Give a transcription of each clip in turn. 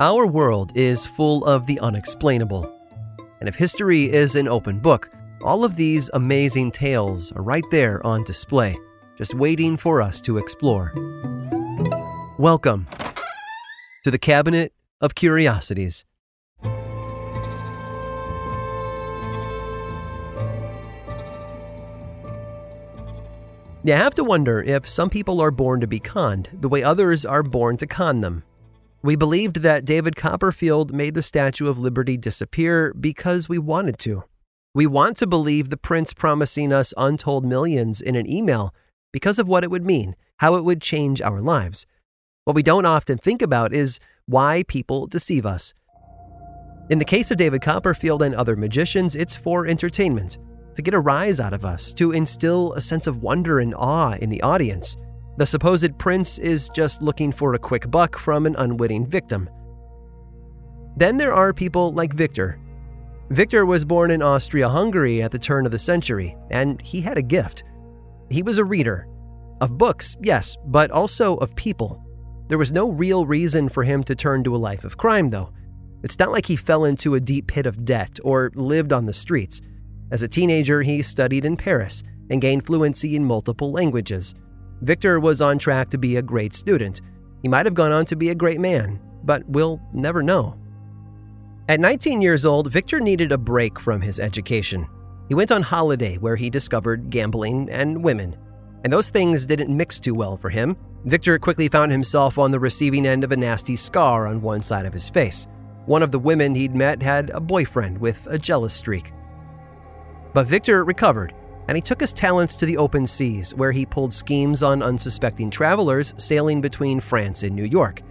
Our world is full of the unexplainable. And if history is an open book, all of these amazing tales are right there on display, just waiting for us to explore. Welcome to the Cabinet of Curiosities. You have to wonder if some people are born to be conned the way others are born to con them. We believed that David Copperfield made the Statue of Liberty disappear because we wanted to. We want to believe the prince promising us untold millions in an email because of what it would mean, how it would change our lives. What we don't often think about is why people deceive us. In the case of David Copperfield and other magicians, it's for entertainment to get a rise out of us, to instill a sense of wonder and awe in the audience. The supposed prince is just looking for a quick buck from an unwitting victim. Then there are people like Victor. Victor was born in Austria Hungary at the turn of the century, and he had a gift. He was a reader. Of books, yes, but also of people. There was no real reason for him to turn to a life of crime, though. It's not like he fell into a deep pit of debt or lived on the streets. As a teenager, he studied in Paris and gained fluency in multiple languages. Victor was on track to be a great student. He might have gone on to be a great man, but we'll never know. At 19 years old, Victor needed a break from his education. He went on holiday where he discovered gambling and women. And those things didn't mix too well for him. Victor quickly found himself on the receiving end of a nasty scar on one side of his face. One of the women he'd met had a boyfriend with a jealous streak. But Victor recovered, and he took his talents to the open seas, where he pulled schemes on unsuspecting travelers sailing between France and New York.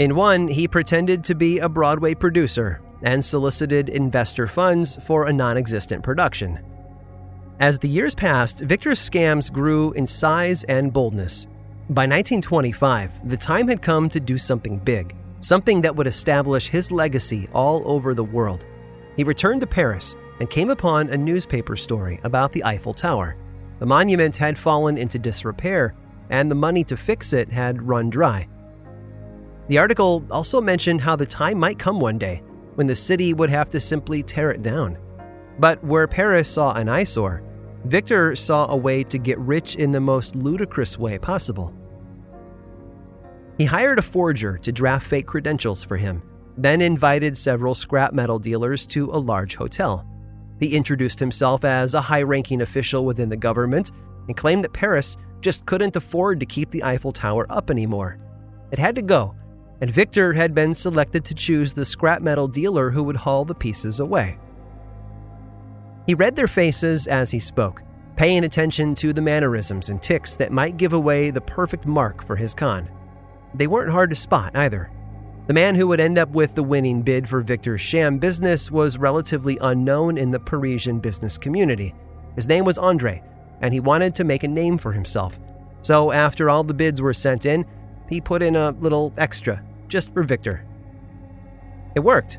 In one, he pretended to be a Broadway producer and solicited investor funds for a non existent production. As the years passed, Victor's scams grew in size and boldness. By 1925, the time had come to do something big, something that would establish his legacy all over the world. He returned to Paris and came upon a newspaper story about the Eiffel Tower. The monument had fallen into disrepair, and the money to fix it had run dry. The article also mentioned how the time might come one day when the city would have to simply tear it down. But where Paris saw an eyesore, Victor saw a way to get rich in the most ludicrous way possible. He hired a forger to draft fake credentials for him, then invited several scrap metal dealers to a large hotel. He introduced himself as a high ranking official within the government and claimed that Paris just couldn't afford to keep the Eiffel Tower up anymore. It had to go, and Victor had been selected to choose the scrap metal dealer who would haul the pieces away. He read their faces as he spoke, paying attention to the mannerisms and ticks that might give away the perfect mark for his con. They weren't hard to spot either. The man who would end up with the winning bid for Victor's sham business was relatively unknown in the Parisian business community. His name was Andre, and he wanted to make a name for himself. So, after all the bids were sent in, he put in a little extra just for Victor. It worked.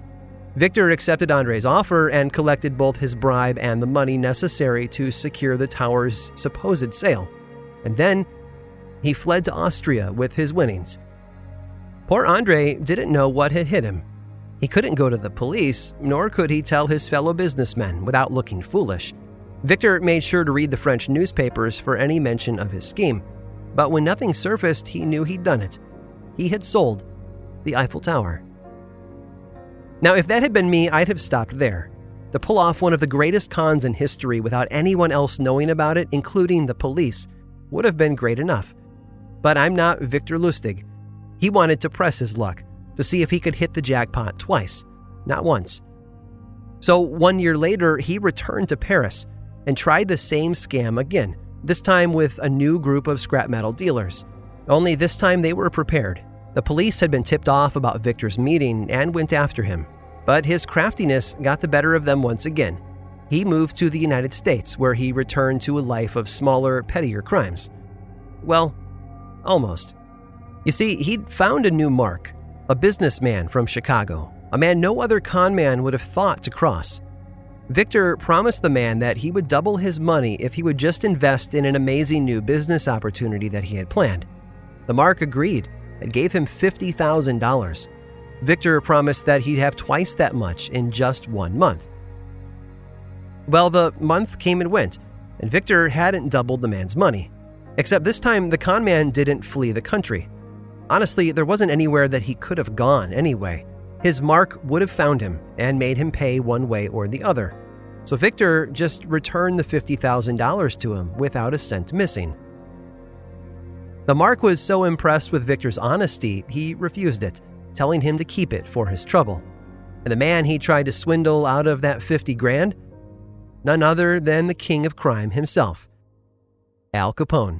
Victor accepted Andre's offer and collected both his bribe and the money necessary to secure the tower's supposed sale. And then he fled to Austria with his winnings. Poor Andre didn't know what had hit him. He couldn't go to the police, nor could he tell his fellow businessmen without looking foolish. Victor made sure to read the French newspapers for any mention of his scheme, but when nothing surfaced, he knew he'd done it. He had sold the Eiffel Tower. Now, if that had been me, I'd have stopped there. To pull off one of the greatest cons in history without anyone else knowing about it, including the police, would have been great enough. But I'm not Victor Lustig. He wanted to press his luck to see if he could hit the jackpot twice, not once. So one year later, he returned to Paris and tried the same scam again, this time with a new group of scrap metal dealers. Only this time they were prepared. The police had been tipped off about Victor's meeting and went after him. But his craftiness got the better of them once again. He moved to the United States, where he returned to a life of smaller, pettier crimes. Well, almost. You see, he'd found a new mark a businessman from Chicago, a man no other con man would have thought to cross. Victor promised the man that he would double his money if he would just invest in an amazing new business opportunity that he had planned. The Mark agreed and gave him $50,000. Victor promised that he'd have twice that much in just one month. Well, the month came and went, and Victor hadn't doubled the man's money. Except this time, the con man didn't flee the country. Honestly, there wasn't anywhere that he could have gone anyway. His mark would have found him and made him pay one way or the other. So Victor just returned the $50,000 to him without a cent missing. The Mark was so impressed with Victor's honesty, he refused it, telling him to keep it for his trouble. And the man he tried to swindle out of that 50 grand? None other than the king of crime himself, Al Capone.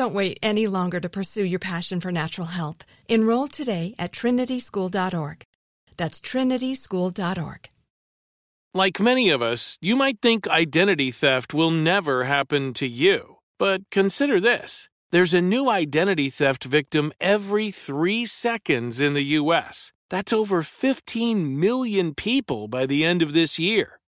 Don't wait any longer to pursue your passion for natural health. Enroll today at trinityschool.org. That's trinityschool.org. Like many of us, you might think identity theft will never happen to you. But consider this there's a new identity theft victim every three seconds in the U.S. That's over 15 million people by the end of this year,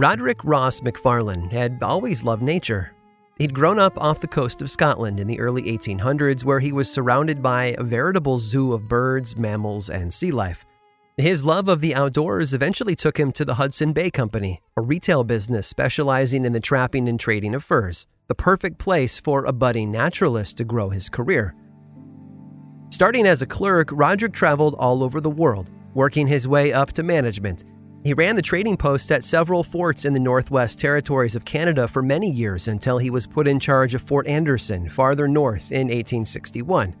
Roderick Ross McFarlane had always loved nature. He'd grown up off the coast of Scotland in the early 1800s, where he was surrounded by a veritable zoo of birds, mammals, and sea life. His love of the outdoors eventually took him to the Hudson Bay Company, a retail business specializing in the trapping and trading of furs, the perfect place for a budding naturalist to grow his career. Starting as a clerk, Roderick traveled all over the world, working his way up to management he ran the trading post at several forts in the Northwest Territories of Canada for many years until he was put in charge of Fort Anderson, farther north, in 1861.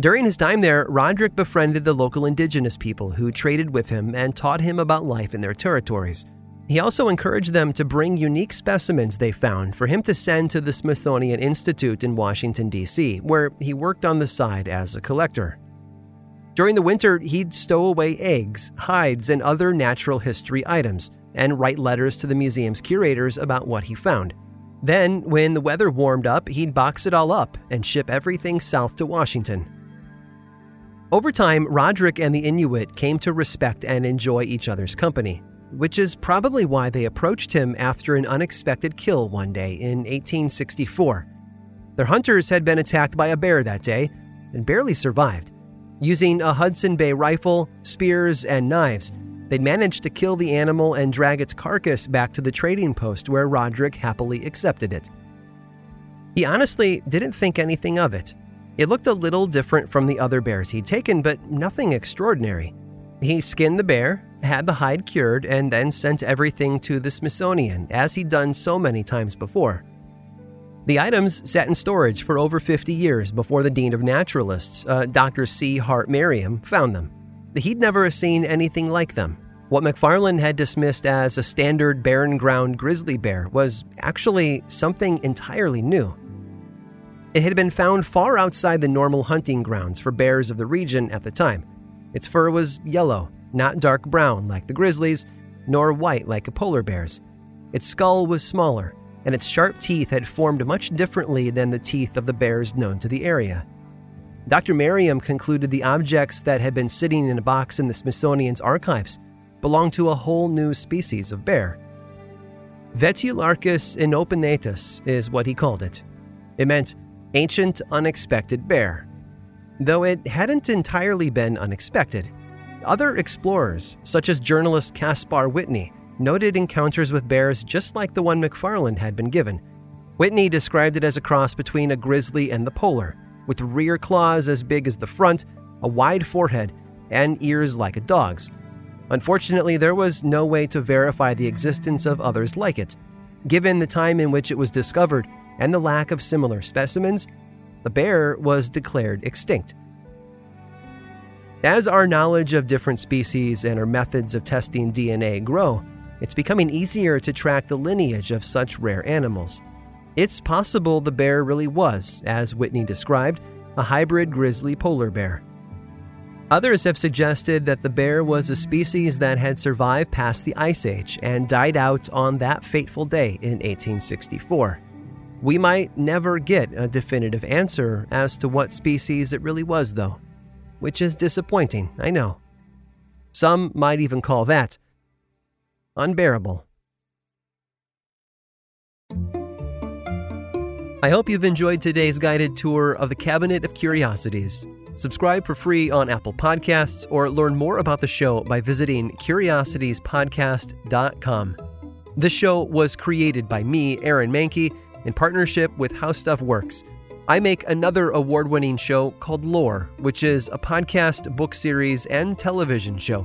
During his time there, Roderick befriended the local indigenous people who traded with him and taught him about life in their territories. He also encouraged them to bring unique specimens they found for him to send to the Smithsonian Institute in Washington, D.C., where he worked on the side as a collector. During the winter, he'd stow away eggs, hides, and other natural history items, and write letters to the museum's curators about what he found. Then, when the weather warmed up, he'd box it all up and ship everything south to Washington. Over time, Roderick and the Inuit came to respect and enjoy each other's company, which is probably why they approached him after an unexpected kill one day in 1864. Their hunters had been attacked by a bear that day and barely survived. Using a Hudson Bay rifle, spears, and knives, they managed to kill the animal and drag its carcass back to the trading post where Roderick happily accepted it. He honestly didn't think anything of it. It looked a little different from the other bears he'd taken, but nothing extraordinary. He skinned the bear, had the hide cured, and then sent everything to the Smithsonian, as he'd done so many times before. The items sat in storage for over 50 years before the Dean of Naturalists, uh, Dr. C. Hart Merriam, found them. He'd never seen anything like them. What McFarlane had dismissed as a standard barren ground grizzly bear was actually something entirely new. It had been found far outside the normal hunting grounds for bears of the region at the time. Its fur was yellow, not dark brown like the grizzlies, nor white like a polar bear's. Its skull was smaller, and its sharp teeth had formed much differently than the teeth of the bears known to the area. Dr. Merriam concluded the objects that had been sitting in a box in the Smithsonian's archives belonged to a whole new species of bear. Vetularctos inopinatus is what he called it. It meant ancient unexpected bear. Though it hadn't entirely been unexpected, other explorers, such as journalist Caspar Whitney, noted encounters with bears just like the one McFarlane had been given. Whitney described it as a cross between a grizzly and the polar, with rear claws as big as the front, a wide forehead, and ears like a dog's. Unfortunately, there was no way to verify the existence of others like it. Given the time in which it was discovered and the lack of similar specimens, the bear was declared extinct. As our knowledge of different species and our methods of testing DNA grow, it's becoming easier to track the lineage of such rare animals. It's possible the bear really was, as Whitney described, a hybrid grizzly polar bear. Others have suggested that the bear was a species that had survived past the Ice Age and died out on that fateful day in 1864. We might never get a definitive answer as to what species it really was, though, which is disappointing, I know. Some might even call that unbearable. I hope you've enjoyed today's guided tour of the Cabinet of Curiosities. Subscribe for free on Apple Podcasts or learn more about the show by visiting curiositiespodcast.com. This show was created by me, Aaron Mahnke, in partnership with How Stuff Works. I make another award winning show called Lore, which is a podcast, book series, and television show